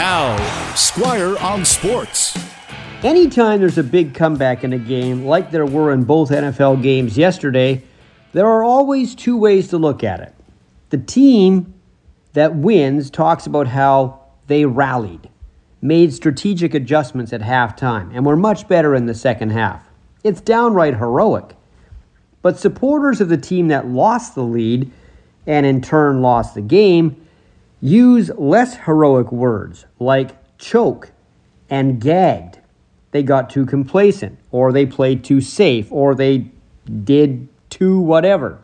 Now, Squire on Sports. Anytime there's a big comeback in a game, like there were in both NFL games yesterday, there are always two ways to look at it. The team that wins talks about how they rallied, made strategic adjustments at halftime, and were much better in the second half. It's downright heroic. But supporters of the team that lost the lead and in turn lost the game use less heroic words like choke and gagged they got too complacent, or they played too safe, or they did too whatever.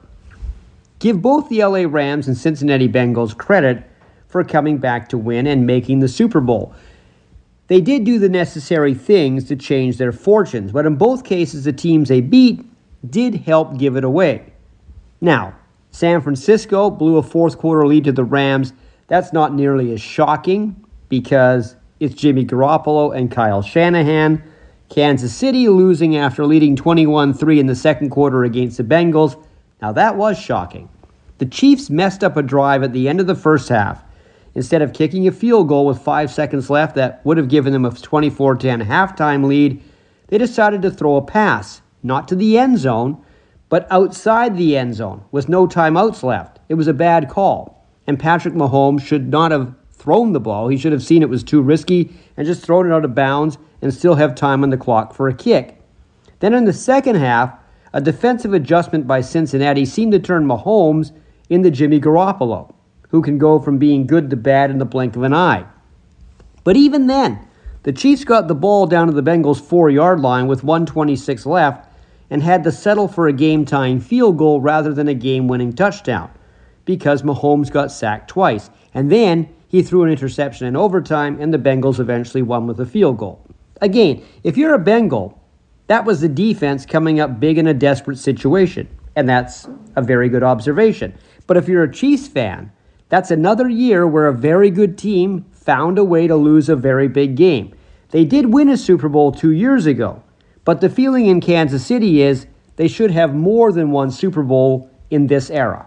Give both the LA Rams and Cincinnati Bengals credit for coming back to win and making the Super Bowl. They did do the necessary things to change their fortunes, but in both cases, the teams they beat did help give it away. Now, San Francisco blew a fourth quarter lead to the Rams. That's not nearly as shocking because it's Jimmy Garoppolo and Kyle Shanahan. Kansas City losing after leading 21 3 in the second quarter against the Bengals. Now, that was shocking. The Chiefs messed up a drive at the end of the first half. Instead of kicking a field goal with five seconds left that would have given them a 24 10 halftime lead, they decided to throw a pass, not to the end zone, but outside the end zone with no timeouts left. It was a bad call, and Patrick Mahomes should not have thrown the ball. He should have seen it was too risky and just thrown it out of bounds and still have time on the clock for a kick. Then in the second half, a defensive adjustment by Cincinnati seemed to turn Mahomes into Jimmy Garoppolo, who can go from being good to bad in the blink of an eye. But even then, the Chiefs got the ball down to the Bengals' four yard line with 126 left and had to settle for a game tying field goal rather than a game winning touchdown because Mahomes got sacked twice. And then he threw an interception in overtime, and the Bengals eventually won with a field goal. Again, if you're a Bengal, that was the defense coming up big in a desperate situation, and that's a very good observation. But if you're a Chiefs fan, that's another year where a very good team found a way to lose a very big game. They did win a Super Bowl two years ago, but the feeling in Kansas City is they should have more than one Super Bowl in this era.